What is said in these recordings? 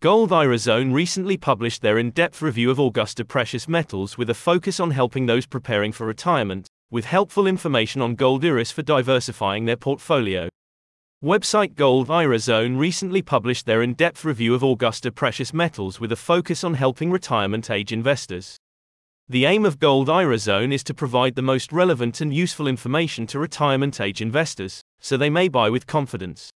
Gold IRA Zone recently published their in depth review of Augusta Precious Metals with a focus on helping those preparing for retirement, with helpful information on gold IRAs for diversifying their portfolio. Website Gold IRA Zone recently published their in depth review of Augusta Precious Metals with a focus on helping retirement age investors. The aim of Gold IRA Zone is to provide the most relevant and useful information to retirement age investors, so they may buy with confidence.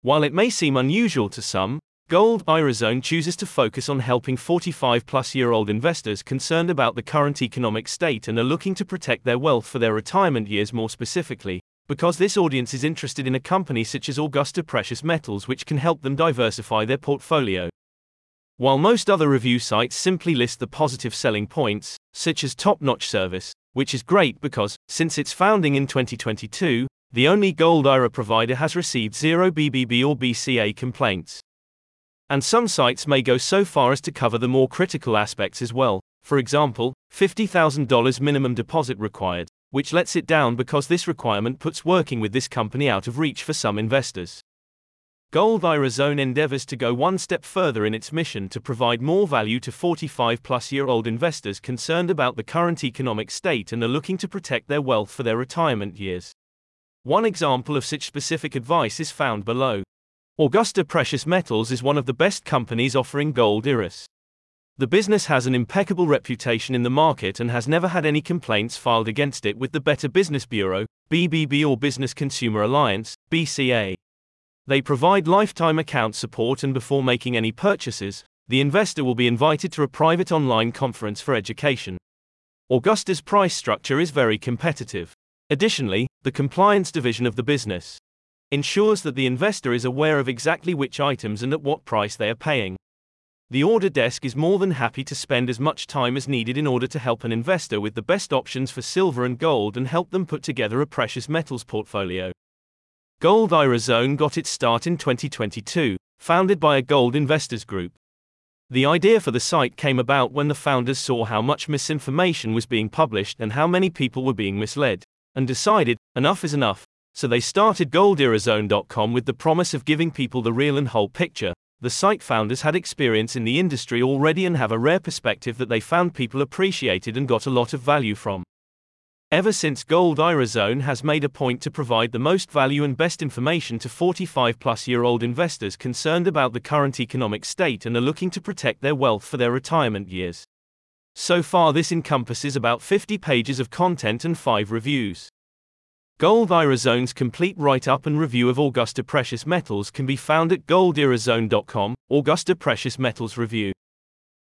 While it may seem unusual to some, Gold IRA Zone chooses to focus on helping 45 plus year old investors concerned about the current economic state and are looking to protect their wealth for their retirement years more specifically, because this audience is interested in a company such as Augusta Precious Metals which can help them diversify their portfolio. While most other review sites simply list the positive selling points, such as top notch service, which is great because, since its founding in 2022, the only Gold IRA provider has received zero BBB or BCA complaints. And some sites may go so far as to cover the more critical aspects as well, for example, $50,000 minimum deposit required, which lets it down because this requirement puts working with this company out of reach for some investors. Gold IRA Zone endeavors to go one step further in its mission to provide more value to 45 plus year old investors concerned about the current economic state and are looking to protect their wealth for their retirement years. One example of such specific advice is found below. Augusta Precious Metals is one of the best companies offering gold IRAs. The business has an impeccable reputation in the market and has never had any complaints filed against it with the Better Business Bureau, BBB or Business Consumer Alliance, BCA. They provide lifetime account support and before making any purchases, the investor will be invited to a private online conference for education. Augusta's price structure is very competitive. Additionally, the compliance division of the business ensures that the investor is aware of exactly which items and at what price they are paying. The order desk is more than happy to spend as much time as needed in order to help an investor with the best options for silver and gold and help them put together a precious metals portfolio. Gold IRA Zone got its start in 2022, founded by a gold investors group. The idea for the site came about when the founders saw how much misinformation was being published and how many people were being misled and decided, enough is enough. So they started goldirazone.com with the promise of giving people the real and whole picture. The site founders had experience in the industry already and have a rare perspective that they found people appreciated and got a lot of value from. Ever since Gold IRA Zone has made a point to provide the most value and best information to 45 plus year old investors concerned about the current economic state and are looking to protect their wealth for their retirement years. So far, this encompasses about 50 pages of content and 5 reviews. Gold IRA complete write up and review of Augusta Precious Metals can be found at goldirazone.com, Augusta Precious Metals Review.